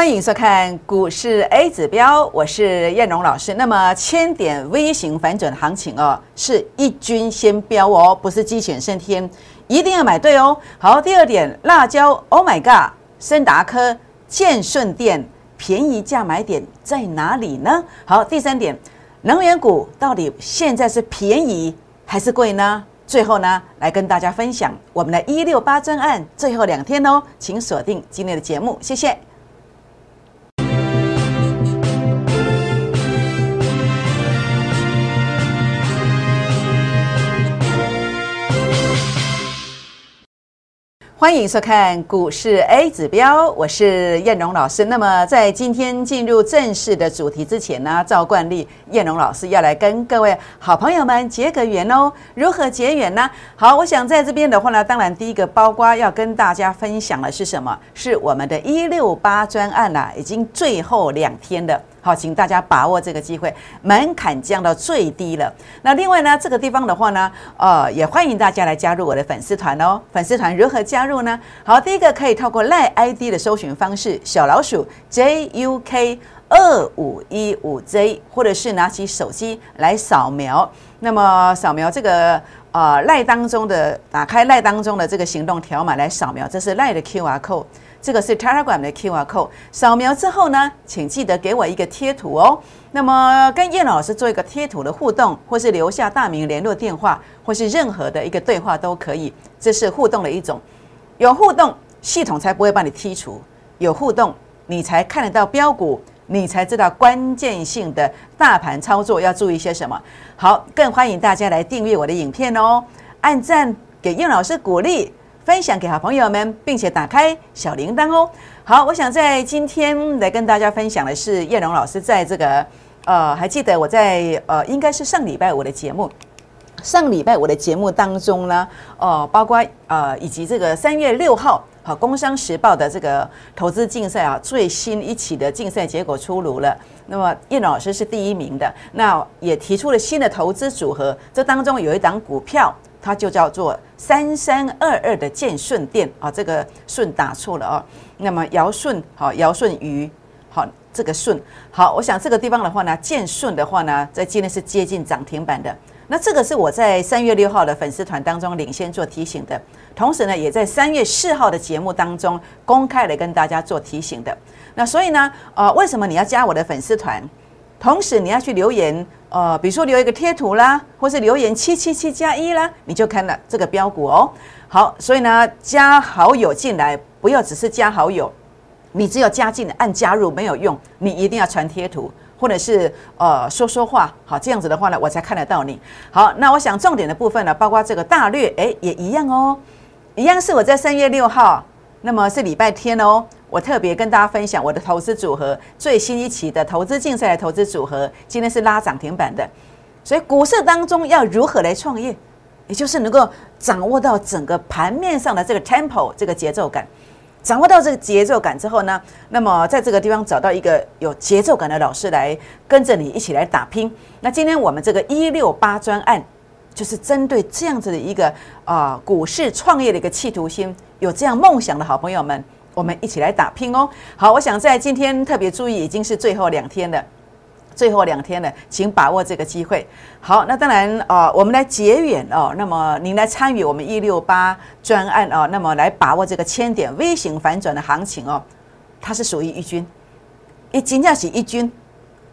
欢迎收看股市 A 指标，我是燕荣老师。那么千点 V 型反转行情哦，是一军先标哦，不是鸡犬升天，一定要买对哦。好，第二点，辣椒，Oh my God，森达科、建顺店便宜价买点在哪里呢？好，第三点，能源股到底现在是便宜还是贵呢？最后呢，来跟大家分享我们的一六八专案最后两天哦，请锁定今天的节目，谢谢。欢迎收看股市 A 指标，我是燕荣老师。那么在今天进入正式的主题之前呢，照惯例，燕荣老师要来跟各位好朋友们结个缘哦。如何结缘呢？好，我想在这边的话呢，当然第一个包瓜要跟大家分享的是什么？是我们的一六八专案啦，已经最后两天了。好，请大家把握这个机会，门槛降到最低了。那另外呢，这个地方的话呢，呃，也欢迎大家来加入我的粉丝团哦。粉丝团如何加入呢？好，第一个可以透过赖 ID 的搜寻方式，小老鼠 JUK 二五一五 J，或者是拿起手机来扫描。那么扫描这个呃赖当中的，打开赖当中的这个行动条码来扫描，这是赖的 QR code。这个是 Telegram 的 QR code，扫描之后呢，请记得给我一个贴图哦。那么跟叶老师做一个贴图的互动，或是留下大名、联络电话，或是任何的一个对话都可以。这是互动的一种，有互动系统才不会把你剔除，有互动你才看得到标股，你才知道关键性的大盘操作要注意些什么。好，更欢迎大家来订阅我的影片哦，按赞给叶老师鼓励。分享给好朋友们，并且打开小铃铛哦。好，我想在今天来跟大家分享的是叶龙老师在这个呃，还记得我在呃，应该是上礼拜五的节目，上礼拜五的节目当中呢，哦，包括呃，以及这个三月六号，好，《工商时报》的这个投资竞赛啊，最新一期的竞赛结果出炉了。那么叶老师是第一名的，那也提出了新的投资组合，这当中有一档股票。它就叫做三三二二的建顺店啊，这个顺打错了啊。那么尧舜好，尧舜禹好，这个舜好，我想这个地方的话呢，建顺的话呢，在今天是接近涨停板的。那这个是我在三月六号的粉丝团当中领先做提醒的，同时呢，也在三月四号的节目当中公开来跟大家做提醒的。那所以呢，呃，为什么你要加我的粉丝团？同时你要去留言。呃，比如说留一个贴图啦，或是留言七七七加一啦，你就看了这个标股哦。好，所以呢，加好友进来，不要只是加好友，你只有加进按加入没有用，你一定要传贴图，或者是呃说说话，好，这样子的话呢，我才看得到你。好，那我想重点的部分呢，包括这个大略，哎，也一样哦，一样是我在三月六号，那么是礼拜天哦。我特别跟大家分享我的投资组合最新一期的投资竞赛的投资组合，今天是拉涨停板的。所以股市当中要如何来创业，也就是能够掌握到整个盘面上的这个 tempo 这个节奏感，掌握到这个节奏感之后呢，那么在这个地方找到一个有节奏感的老师来跟着你一起来打拼。那今天我们这个一六八专案，就是针对这样子的一个啊股市创业的一个企图心，有这样梦想的好朋友们。我们一起来打拼哦！好，我想在今天特别注意，已经是最后两天了，最后两天了，请把握这个机会。好，那当然啊，我们来结缘哦。那么您来参与我们一六八专案哦，那么来把握这个千点微型反转的行情哦，它是属于一军，一金价起一军，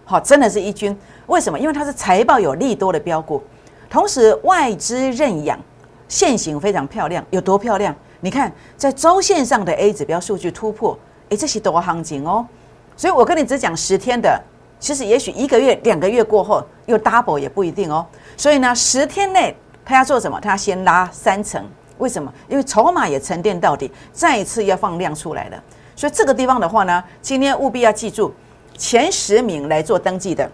好，真的是一军。为什么？因为它是财报有利多的标股，同时外资认养，现形非常漂亮，有多漂亮？你看，在周线上的 A 指标数据突破，诶，这些多行情哦。所以我跟你只讲十天的，其实也许一个月、两个月过后又 double 也不一定哦。所以呢，十天内他要做什么？他要先拉三层，为什么？因为筹码也沉淀到底，再一次要放量出来了。所以这个地方的话呢，今天务必要记住前十名来做登记的，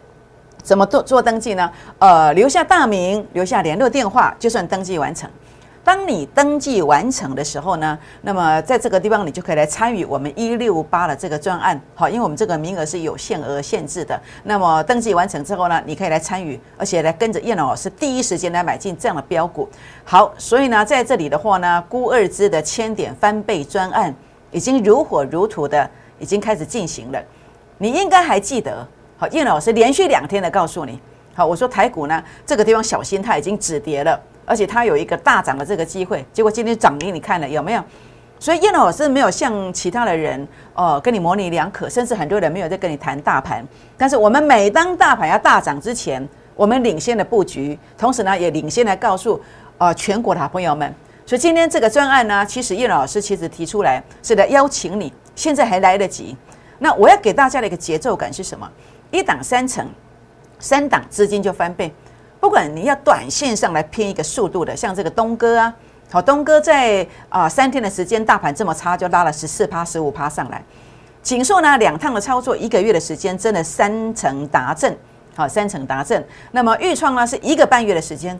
怎么做做登记呢？呃，留下大名，留下联络电话，就算登记完成。当你登记完成的时候呢，那么在这个地方你就可以来参与我们一六八的这个专案，好，因为我们这个名额是有限额限制的。那么登记完成之后呢，你可以来参与，而且来跟着叶老师第一时间来买进这样的标股。好，所以呢，在这里的话呢，估二支的千点翻倍专案已经如火如荼的。已经开始进行了。你应该还记得，好，叶老师连续两天的告诉你，好，我说台股呢这个地方小心，它已经止跌了，而且它有一个大涨的这个机会。结果今天涨给你看了，有没有？所以叶老师没有像其他的人哦跟你模棱两可，甚至很多人没有在跟你谈大盘。但是我们每当大盘要大涨之前，我们领先的布局，同时呢也领先来告诉呃全国的好朋友们。所以今天这个专案呢，其实叶老师其实提出来是来邀请你，现在还来得及。那我要给大家的一个节奏感是什么？一档三成，三档资金就翻倍。不管你要短线上来拼一个速度的，像这个东哥啊。好，东哥在啊三天的时间，大盘这么差，就拉了十四趴、十五趴上来。锦硕呢，两趟的操作，一个月的时间，真的三成达阵。好，三成达阵。那么豫创呢，是一个半月的时间。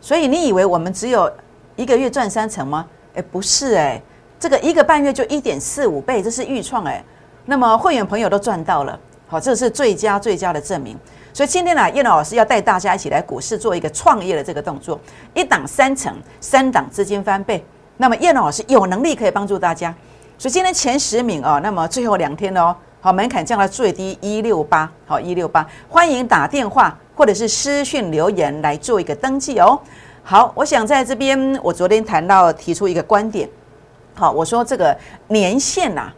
所以你以为我们只有一个月赚三成吗？哎，不是哎，这个一个半月就一点四五倍，这是豫创哎。那么会员朋友都赚到了，好，这是最佳最佳的证明。所以今天呢，叶老师要带大家一起来股市做一个创业的这个动作，一档三成，三档资金翻倍。那么叶老师有能力可以帮助大家。所以今天前十名哦，那么最后两天哦，好门槛降到最低一六八，好一六八，欢迎打电话或者是私讯留言来做一个登记哦。好，我想在这边，我昨天谈到提出一个观点，好，我说这个年限呐，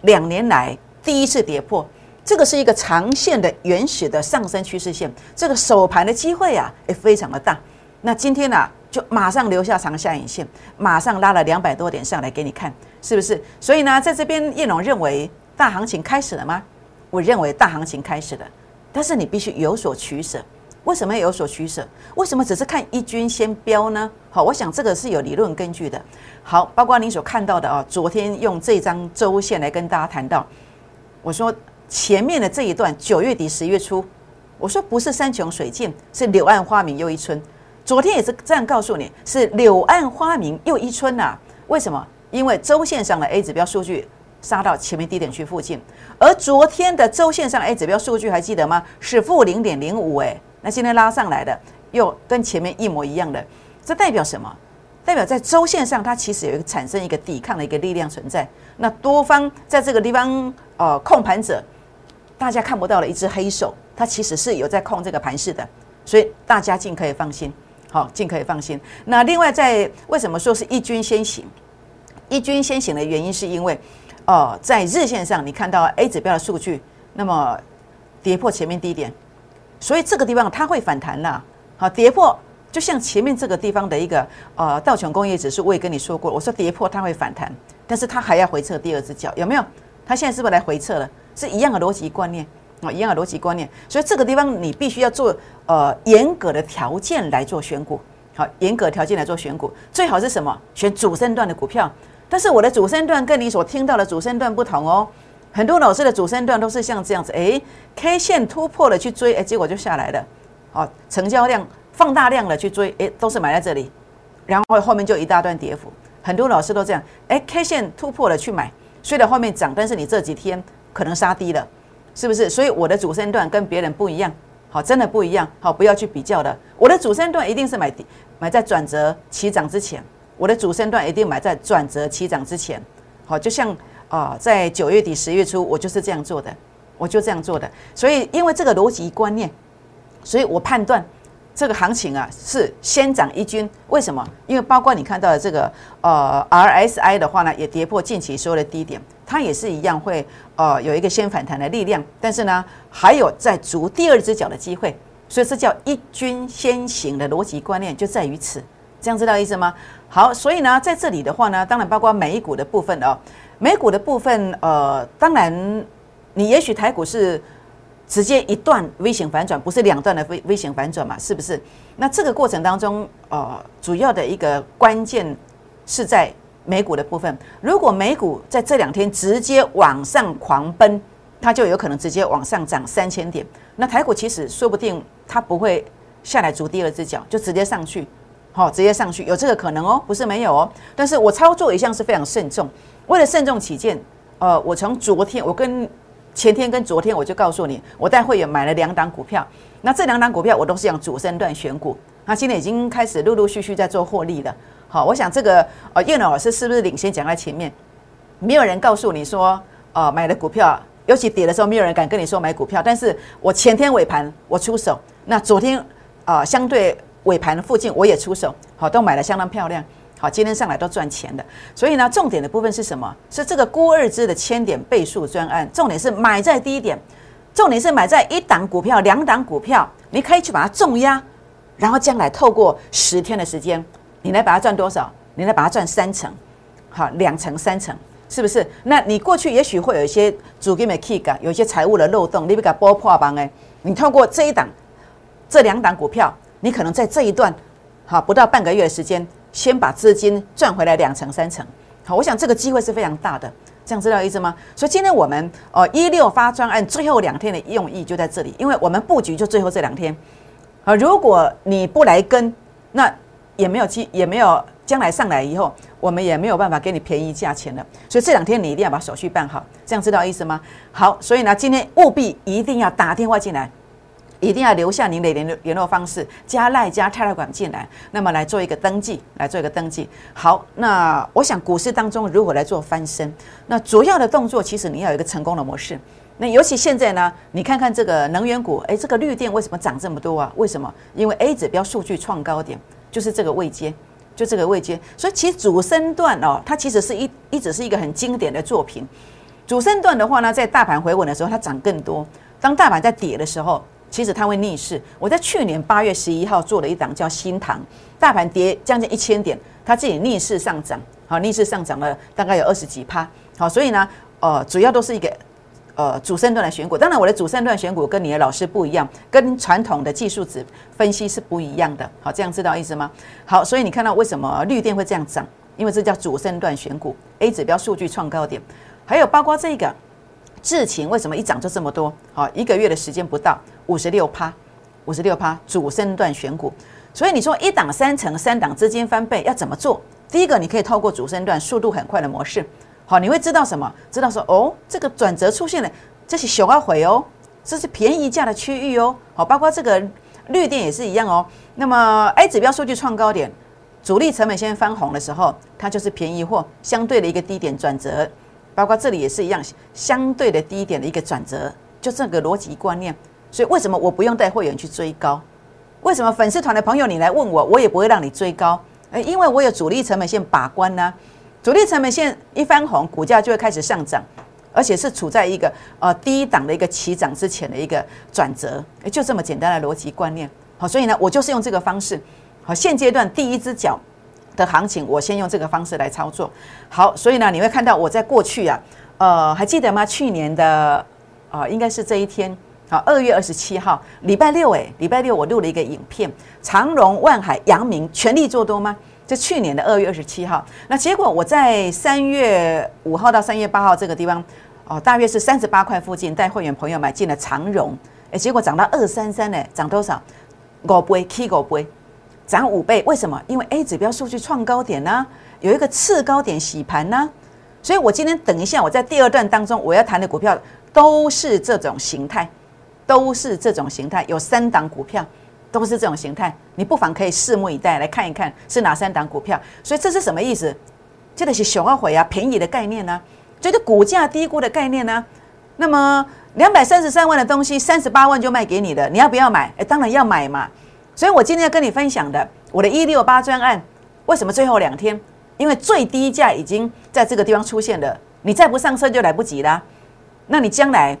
两年来第一次跌破。这个是一个长线的原始的上升趋势线，这个首盘的机会啊，也非常的大。那今天呢，就马上留下长下影线，马上拉了两百多点上来给你看，是不是？所以呢，在这边叶龙认为大行情开始了吗？我认为大行情开始了，但是你必须有所取舍。为什么要有所取舍？为什么只是看一军先标呢？好，我想这个是有理论根据的。好，包括你所看到的啊，昨天用这张周线来跟大家谈到，我说。前面的这一段，九月底十月初，我说不是山穷水尽，是柳暗花明又一村。昨天也是这样告诉你，是柳暗花明又一村呐。为什么？因为周线上的 A 指标数据杀到前面低点区附近，而昨天的周线上 A 指标数据还记得吗？是负零点零五哎，那今天拉上来的又跟前面一模一样的，这代表什么？代表在周线上它其实有一个产生一个抵抗的一个力量存在。那多方在这个地方呃控盘者。大家看不到了一只黑手，它其实是有在控这个盘势的，所以大家尽可以放心，好，尽可以放心。那另外，在为什么说是一军先行？一军先行的原因是因为，哦，在日线上你看到 A 指标的数据，那么跌破前面低点，所以这个地方它会反弹啦。好，跌破就像前面这个地方的一个呃道琼工业指数，我也跟你说过，我说跌破它会反弹，但是它还要回撤第二只脚，有没有？它现在是不是来回撤了？是一样的逻辑观念啊，一样的逻辑观念，所以这个地方你必须要做呃严格的条件来做选股，好，严格条件来做选股，最好是什么？选主升段的股票。但是我的主升段跟你所听到的主升段不同哦，很多老师的主升段都是像这样子，哎，K 线突破了去追，哎，结果就下来了，哦，成交量放大量了去追，哎，都是买在这里，然后后面就一大段跌幅，很多老师都这样，哎，K 线突破了去买，虽然后面涨，但是你这几天。可能杀低了，是不是？所以我的主升段跟别人不一样，好，真的不一样，好，不要去比较的。我的主升段一定是买买在转折起涨之前，我的主升段一定买在转折起涨之前，好，就像啊，在九月底十月初，我就是这样做的，我就这样做的。所以因为这个逻辑观念，所以我判断。这个行情啊是先涨一军，为什么？因为包括你看到的这个呃 RSI 的话呢，也跌破近期所有的低点，它也是一样会呃有一个先反弹的力量，但是呢还有在足第二只脚的机会，所以这叫一军先行的逻辑观念就在于此，这样知道意思吗？好，所以呢在这里的话呢，当然包括美股的部分哦，美股的部分呃，当然你也许台股是。直接一段微型反转，不是两段的微微型反转嘛？是不是？那这个过程当中，呃，主要的一个关键是在美股的部分。如果美股在这两天直接往上狂奔，它就有可能直接往上涨三千点。那台股其实说不定它不会下来逐第二只脚，就直接上去，好，直接上去有这个可能哦，不是没有哦。但是我操作一向是非常慎重，为了慎重起见，呃，我从昨天我跟。前天跟昨天我就告诉你，我带会员买了两档股票，那这两档股票我都是用主升段选股，那现在已经开始陆陆续续在做获利了。好，我想这个呃叶老师是不是领先讲在前面？没有人告诉你说呃买的股票，尤其跌的时候，没有人敢跟你说买股票。但是我前天尾盘我出手，那昨天啊相对尾盘附近我也出手，好都买的相当漂亮。好，今天上来都赚钱的。所以呢，重点的部分是什么？是这个估二支的千点倍数专案。重点是买在低点，重点是买在一档股票、两档股票，你可以去把它重压，然后将来透过十天的时间，你来把它赚多少？你来把它赚三成，好，两成、三成，是不是？那你过去也许会有一些主给没 K 感，有一些财务的漏洞，你不给拨破帮哎，你透过这一档、这两档股票，你可能在这一段，好，不到半个月的时间，先把资金赚回来两成、三成，好，我想这个机会是非常大的，这样知道意思吗？所以今天我们哦一六发专案最后两天的用意就在这里，因为我们布局就最后这两天，啊，如果你不来跟，那也没有机，也没有。将来上来以后，我们也没有办法给你便宜价钱了，所以这两天你一定要把手续办好，这样知道意思吗？好，所以呢，今天务必一定要打电话进来，一定要留下您的联联络方式，加赖加泰勒管进来，那么来做一个登记，来做一个登记。好，那我想股市当中如何来做翻身？那主要的动作其实你要有一个成功的模式。那尤其现在呢，你看看这个能源股，诶，这个绿电为什么涨这么多啊？为什么？因为 A 指标数据创高点，就是这个位阶。就这个位阶，所以其实主升段哦，它其实是一一直是一个很经典的作品。主升段的话呢，在大盘回稳的时候，它涨更多；当大盘在跌的时候，其实它会逆势。我在去年八月十一号做了一档叫新塘，大盘跌将近一千点，它自己逆势上涨，好，逆势上涨了大概有二十几趴，好，所以呢，呃，主要都是一个。呃，主升段的选股，当然我的主升段选股跟你的老师不一样，跟传统的技术指分析是不一样的。好，这样知道意思吗？好，所以你看到为什么绿电会这样涨？因为这叫主升段选股，A 指标数据创高点，还有包括这个智勤为什么一涨就这么多？好，一个月的时间不到，五十六趴，五十六趴主升段选股。所以你说一档三成，三档资金翻倍要怎么做？第一个，你可以透过主升段速度很快的模式。好，你会知道什么？知道说哦，这个转折出现了，这是熊二回哦，这是便宜价的区域哦。好，包括这个绿电也是一样哦。那么 A 指标数据创高点，主力成本先翻红的时候，它就是便宜货，相对的一个低点转折。包括这里也是一样，相对的低点的一个转折，就这个逻辑观念。所以为什么我不用带会员去追高？为什么粉丝团的朋友你来问我，我也不会让你追高？诶，因为我有主力成本线把关呢。主力成本线一翻红，股价就会开始上涨，而且是处在一个呃低档的一个起涨之前的一个转折，就这么简单的逻辑观念。好，所以呢，我就是用这个方式。好，现阶段第一只脚的行情，我先用这个方式来操作。好，所以呢，你会看到我在过去啊，呃，还记得吗？去年的啊，应该是这一天，好，二月二十七号，礼拜六，哎，礼拜六我录了一个影片，长荣、万海、阳明全力做多吗？去年的二月二十七号，那结果我在三月五号到三月八号这个地方，哦，大约是三十八块附近带会员朋友买进了长荣，哎，结果涨到二三三呢，涨多少？五倍，K 五倍，涨五倍。为什么？因为 A 指标数据创高点呢，有一个次高点洗盘呢，所以我今天等一下我在第二段当中我要谈的股票都是这种形态，都是这种形态，有三档股票。都是这种形态，你不妨可以拭目以待，来看一看是哪三档股票。所以这是什么意思？这个是熊二回啊，便宜的概念呢，就是股价低估的概念呢。那么两百三十三万的东西，三十八万就卖给你的，你要不要买？哎，当然要买嘛。所以我今天要跟你分享的，我的一六八专案，为什么最后两天？因为最低价已经在这个地方出现了，你再不上车就来不及啦。那你将来？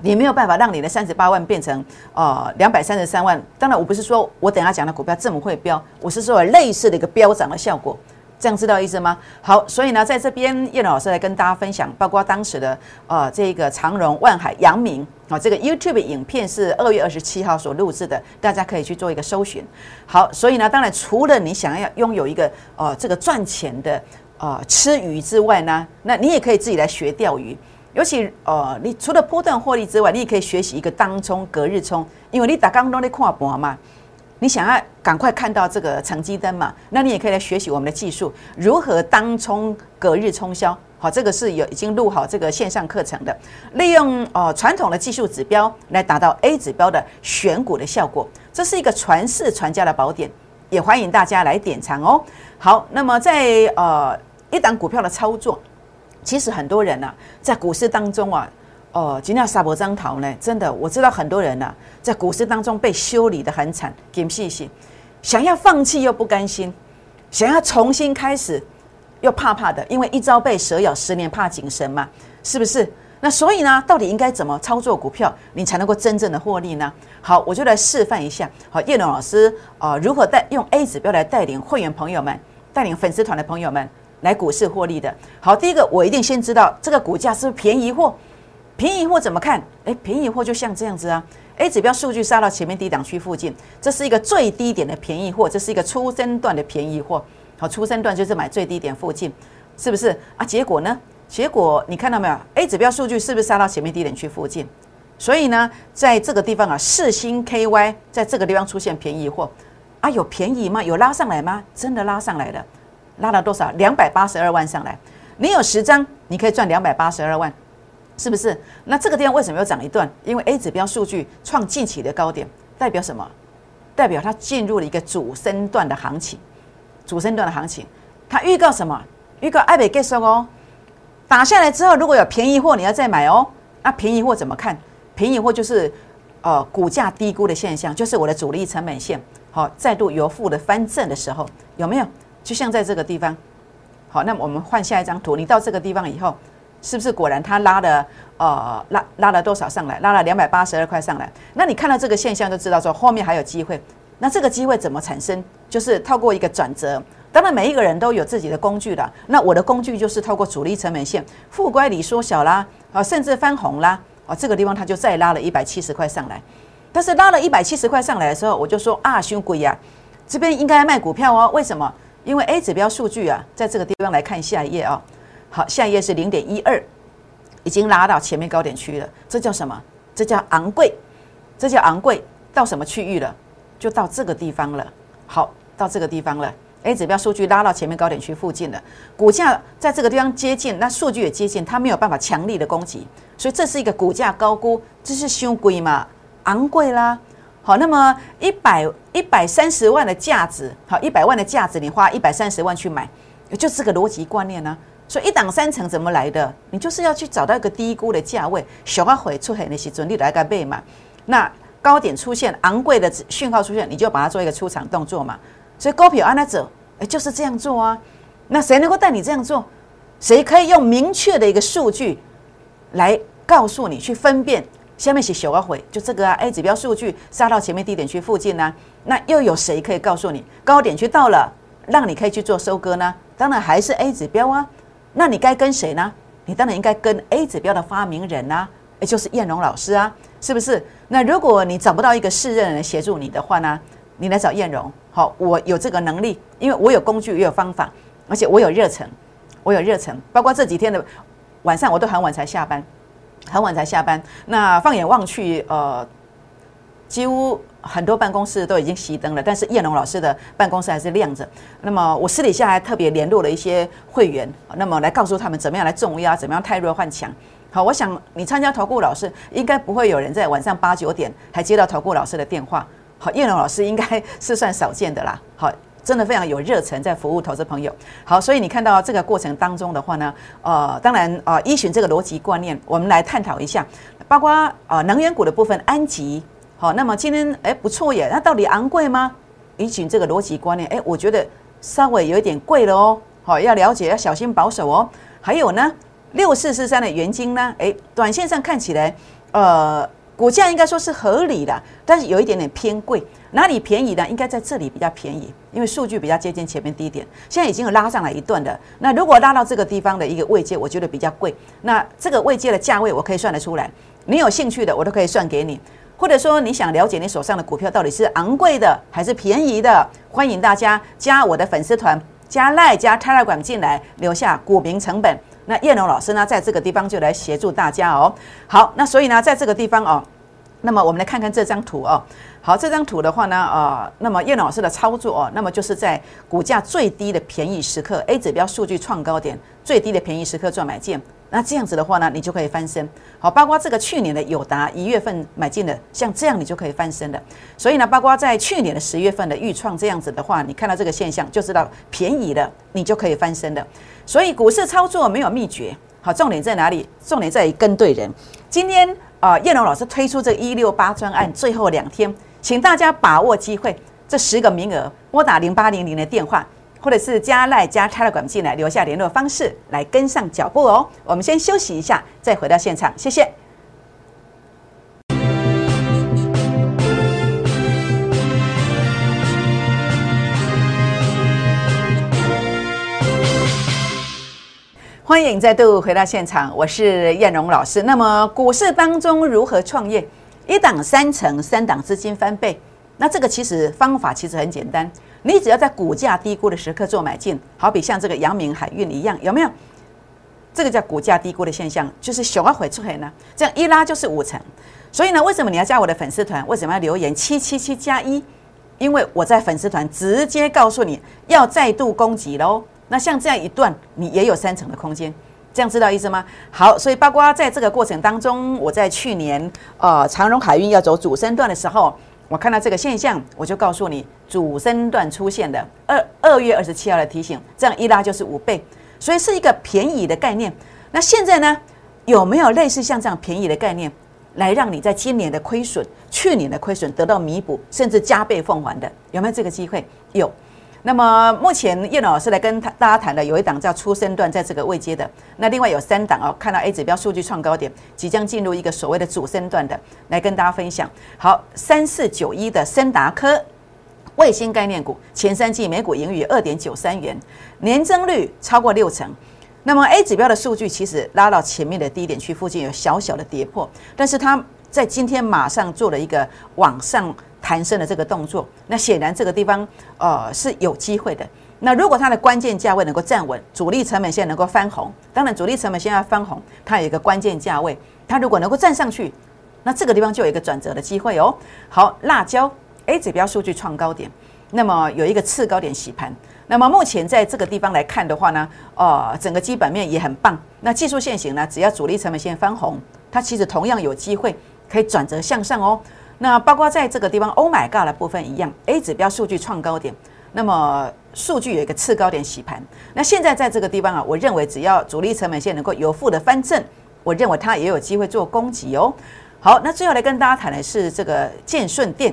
你没有办法让你的三十八万变成呃两百三十三万。当然，我不是说我等下讲的股票这么会飙，我是说类似的一个飙涨的效果。这样知道意思吗？好，所以呢，在这边叶老师来跟大家分享，包括当时的呃这个长荣、万海、阳明啊，这个 YouTube 影片是二月二十七号所录制的，大家可以去做一个搜寻。好，所以呢，当然除了你想要拥有一个呃这个赚钱的呃吃鱼之外呢，那你也可以自己来学钓鱼。尤其呃，你除了波段获利之外，你也可以学习一个当冲、隔日冲，因为你打刚刚在看盘嘛，你想要赶快看到这个成绩单嘛，那你也可以来学习我们的技术，如何当冲、隔日冲销。好，这个是有已经录好这个线上课程的，利用哦传统的技术指标来达到 A 指标的选股的效果，这是一个传世传家的宝典，也欢迎大家来典藏哦。好，那么在呃一档股票的操作。其实很多人呢，在股市当中啊，哦，今天沙博张桃呢，真的我知道很多人呢，在股市当中被修理的很惨，金细细，想要放弃又不甘心，想要重新开始又怕怕的，因为一朝被蛇咬，十年怕井绳嘛，是不是？那所以呢，到底应该怎么操作股票，你才能够真正的获利呢？好，我就来示范一下。好，叶龙老师啊，如何带用 A 指标来带领会员朋友们，带领粉丝团的朋友们来股市获利的？好，第一个我一定先知道这个股价是不是便宜货？便宜货怎么看？诶，便宜货就像这样子啊。A 指标数据杀到前面低档区附近，这是一个最低点的便宜货，这是一个初升段的便宜货。好，初升段就是买最低点附近，是不是啊？结果呢？结果你看到没有？A 指标数据是不是杀到前面低点区附近？所以呢，在这个地方啊，四星 KY 在这个地方出现便宜货啊，有便宜吗？有拉上来吗？真的拉上来了，拉了多少？两百八十二万上来。你有十张，你可以赚两百八十二万，是不是？那这个地方为什么要涨一段？因为 A 指标数据创近期的高点，代表什么？代表它进入了一个主升段的行情，主升段的行情，它预告什么？预告爱北结束哦。打下来之后，如果有便宜货，你要再买哦。那便宜货怎么看？便宜货就是，呃，股价低估的现象，就是我的主力成本线好再度由负的翻正的时候，有没有？就像在这个地方，好，那我们换下一张图。你到这个地方以后，是不是果然它拉了呃拉拉了多少上来？拉了两百八十二块上来。那你看到这个现象就知道说后面还有机会。那这个机会怎么产生？就是透过一个转折。当然，每一个人都有自己的工具的。那我的工具就是透过主力成本线负乖离缩小啦，啊，甚至翻红啦，啊，这个地方它就再拉了一百七十块上来。但是拉了一百七十块上来的时候，我就说啊，兄贵呀，这边应该卖股票哦。为什么？因为 A 指标数据啊，在这个地方来看下一页啊。好，下一页是零点一二，已经拉到前面高点区了。这叫什么？这叫昂贵，这叫昂贵。到什么区域了？就到这个地方了。好，到这个地方了。A 指标数据拉到前面高点区附近了，股价在这个地方接近，那数据也接近，它没有办法强力的攻击，所以这是一个股价高估，这是凶贵嘛，昂贵啦。好，那么一百一百三十万的价值，好，一百万的价值，你花一百三十万去买，就是个逻辑观念呢。所以一档三成怎么来的？你就是要去找到一个低估的价位，小阿回出现的时准你来个背嘛。那高点出现昂贵的讯号出现，你就把它做一个出场动作嘛。所以高票安那者，哎，就是这样做啊。那谁能够带你这样做？谁可以用明确的一个数据来告诉你去分辨？下面写小个回，就这个啊。A 指标数据杀到前面低点区附近呢，那又有谁可以告诉你高点区到了，让你可以去做收割呢？当然还是 A 指标啊。那你该跟谁呢？你当然应该跟 A 指标的发明人啊，也就是燕荣老师啊，是不是？那如果你找不到一个适任人协助你的话呢？你来找燕荣，好，我有这个能力，因为我有工具，也有方法，而且我有热忱，我有热忱。包括这几天的晚上，我都很晚才下班，很晚才下班。那放眼望去，呃，几乎很多办公室都已经熄灯了，但是燕龙老师的办公室还是亮着。那么我私底下还特别联络了一些会员，那么来告诉他们怎么样来重压，怎么样太弱换强。好，我想你参加投顾老师，应该不会有人在晚上八九点还接到投顾老师的电话。好，叶龙老师应该是算少见的啦。好，真的非常有热忱在服务投资朋友。好，所以你看到这个过程当中的话呢，呃，当然啊，依循这个逻辑观念，我们来探讨一下，包括啊能源股的部分，安吉。好，那么今天哎不错耶，那到底昂贵吗？依循这个逻辑观念，哎，我觉得稍微有一点贵了哦。好，要了解要小心保守哦。还有呢，六四四三的元金呢，哎，短线上看起来，呃。股价应该说是合理的，但是有一点点偏贵。哪里便宜呢？应该在这里比较便宜，因为数据比较接近前面低点。现在已经有拉上来一段的，那如果拉到这个地方的一个位阶，我觉得比较贵。那这个位阶的价位我可以算得出来，你有兴趣的我都可以算给你。或者说你想了解你手上的股票到底是昂贵的还是便宜的，欢迎大家加我的粉丝团，加赖加泰勒管进来，留下股民成本。那叶龙老师呢，在这个地方就来协助大家哦。好，那所以呢，在这个地方哦，那么我们来看看这张图哦。好，这张图的话呢，呃，那么叶老师的操作哦，那么就是在股价最低的便宜时刻，A 指标数据创高点，最低的便宜时刻做买进。那这样子的话呢，你就可以翻身。好，包括这个去年的友达一月份买进的，像这样你就可以翻身的。所以呢，包括在去年的十月份的预创这样子的话，你看到这个现象就知道便宜了，你就可以翻身的。所以股市操作没有秘诀。好，重点在哪里？重点在于跟对人。今天啊，燕龙老师推出这一六八专案，最后两天，请大家把握机会，这十个名额，拨打零八零零的电话，或者是加赖加 Telegram 进来，留下联络方式，来跟上脚步哦。我们先休息一下，再回到现场，谢谢。欢迎再度回到现场，我是燕荣老师。那么股市当中如何创业？一档三成，三档资金翻倍。那这个其实方法其实很简单，你只要在股价低估的时刻做买进，好比像这个阳明海运一样，有没有？这个叫股价低估的现象，就是熊要回出来呢，这样一拉就是五成。所以呢，为什么你要加我的粉丝团？为什么要留言七七七加一？因为我在粉丝团直接告诉你要再度攻击喽。那像这样一段，你也有三成的空间，这样知道意思吗？好，所以包括在这个过程当中，我在去年呃长荣海运要走主升段的时候，我看到这个现象，我就告诉你主升段出现的二二月二十七号的提醒，这样一拉就是五倍，所以是一个便宜的概念。那现在呢，有没有类似像这样便宜的概念，来让你在今年的亏损、去年的亏损得到弥补，甚至加倍奉还的？有没有这个机会？有。那么目前叶老师来跟他大家谈的有一档叫出生段，在这个位阶的。那另外有三档哦，看到 A 指标数据创高点，即将进入一个所谓的主升段的，来跟大家分享。好，三四九一的森达科卫星概念股，前三季每股盈余二点九三元，年增率超过六成。那么 A 指标的数据其实拉到前面的低点区附近有小小的跌破，但是它在今天马上做了一个往上。弹升的这个动作，那显然这个地方呃是有机会的。那如果它的关键价位能够站稳，主力成本线能够翻红，当然主力成本线要翻红，它有一个关键价位，它如果能够站上去，那这个地方就有一个转折的机会哦。好，辣椒 A 指标数据创高点，那么有一个次高点洗盘，那么目前在这个地方来看的话呢，呃，整个基本面也很棒。那技术线型呢，只要主力成本线翻红，它其实同样有机会可以转折向上哦。那包括在这个地方，Oh my God 的部分一样，A 指标数据创高点，那么数据有一个次高点洗盘。那现在在这个地方啊，我认为只要主力成本线能够有负的翻正，我认为它也有机会做攻击哦。好，那最后来跟大家谈的是这个建顺电，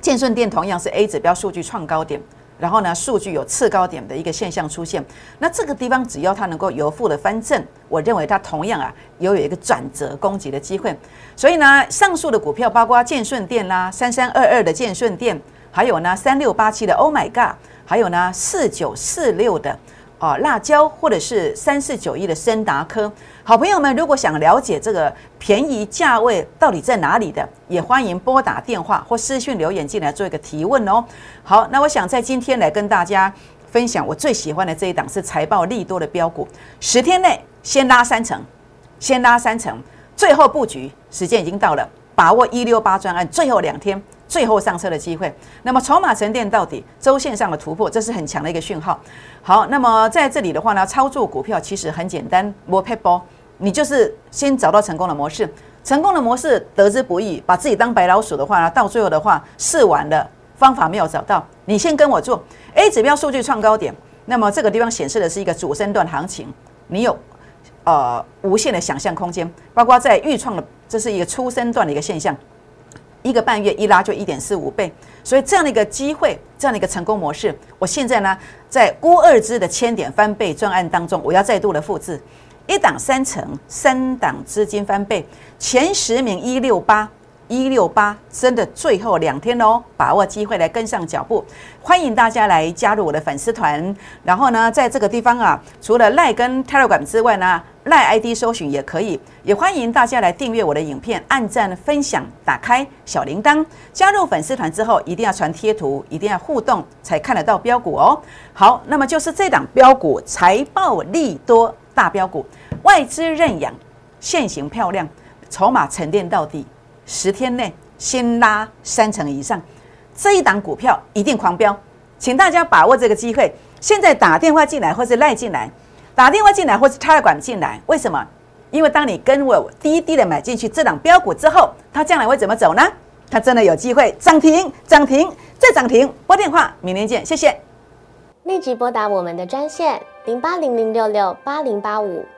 建顺电同样是 A 指标数据创高点。然后呢，数据有次高点的一个现象出现，那这个地方只要它能够由负的翻正，我认为它同样啊，有有一个转折攻击的机会。所以呢，上述的股票包括建顺电啦，三三二二的建顺电，还有呢三六八七的 Oh my God，还有呢四九四六的。哦，辣椒或者是三四九一的森达科，好朋友们，如果想了解这个便宜价位到底在哪里的，也欢迎拨打电话或私讯留言进来做一个提问哦。好，那我想在今天来跟大家分享我最喜欢的这一档是财报利多的标股，十天内先拉三成，先拉三成，最后布局时间已经到了，把握一六八专案最后两天。最后上车的机会，那么筹码沉淀到底，周线上的突破，这是很强的一个讯号。好，那么在这里的话呢，操作股票其实很简单，摸配波，你就是先找到成功的模式，成功的模式得之不易，把自己当白老鼠的话呢，到最后的话试完了，方法没有找到，你先跟我做 A 指标数据创高点，那么这个地方显示的是一个主升段行情，你有呃无限的想象空间，包括在预创的，这是一个初升段的一个现象。一个半月一拉就一点四五倍，所以这样的一个机会，这样的一个成功模式，我现在呢在估二支的千点翻倍专案当中，我要再度的复制一档三成，三档资金翻倍，前十名一六八。一六八真的最后两天喽，把握机会来跟上脚步，欢迎大家来加入我的粉丝团。然后呢，在这个地方啊，除了赖跟 Telegram 之外呢，赖 ID 搜寻也可以。也欢迎大家来订阅我的影片，按赞、分享、打开小铃铛。加入粉丝团之后，一定要传贴图，一定要互动，才看得到标股哦。好，那么就是这档标股财报利多大标股，外资认养，现形漂亮，筹码沉淀到底。十天内先拉三成以上，这一档股票一定狂飙，请大家把握这个机会。现在打电话进来或是赖进来，打电话进来或是插管进来，为什么？因为当你跟我低低的买进去这档标股之后，它将来会怎么走呢？它真的有机会涨停、涨停再涨停。拨电话，明天见，谢谢。立即拨打我们的专线零八零零六六八零八五。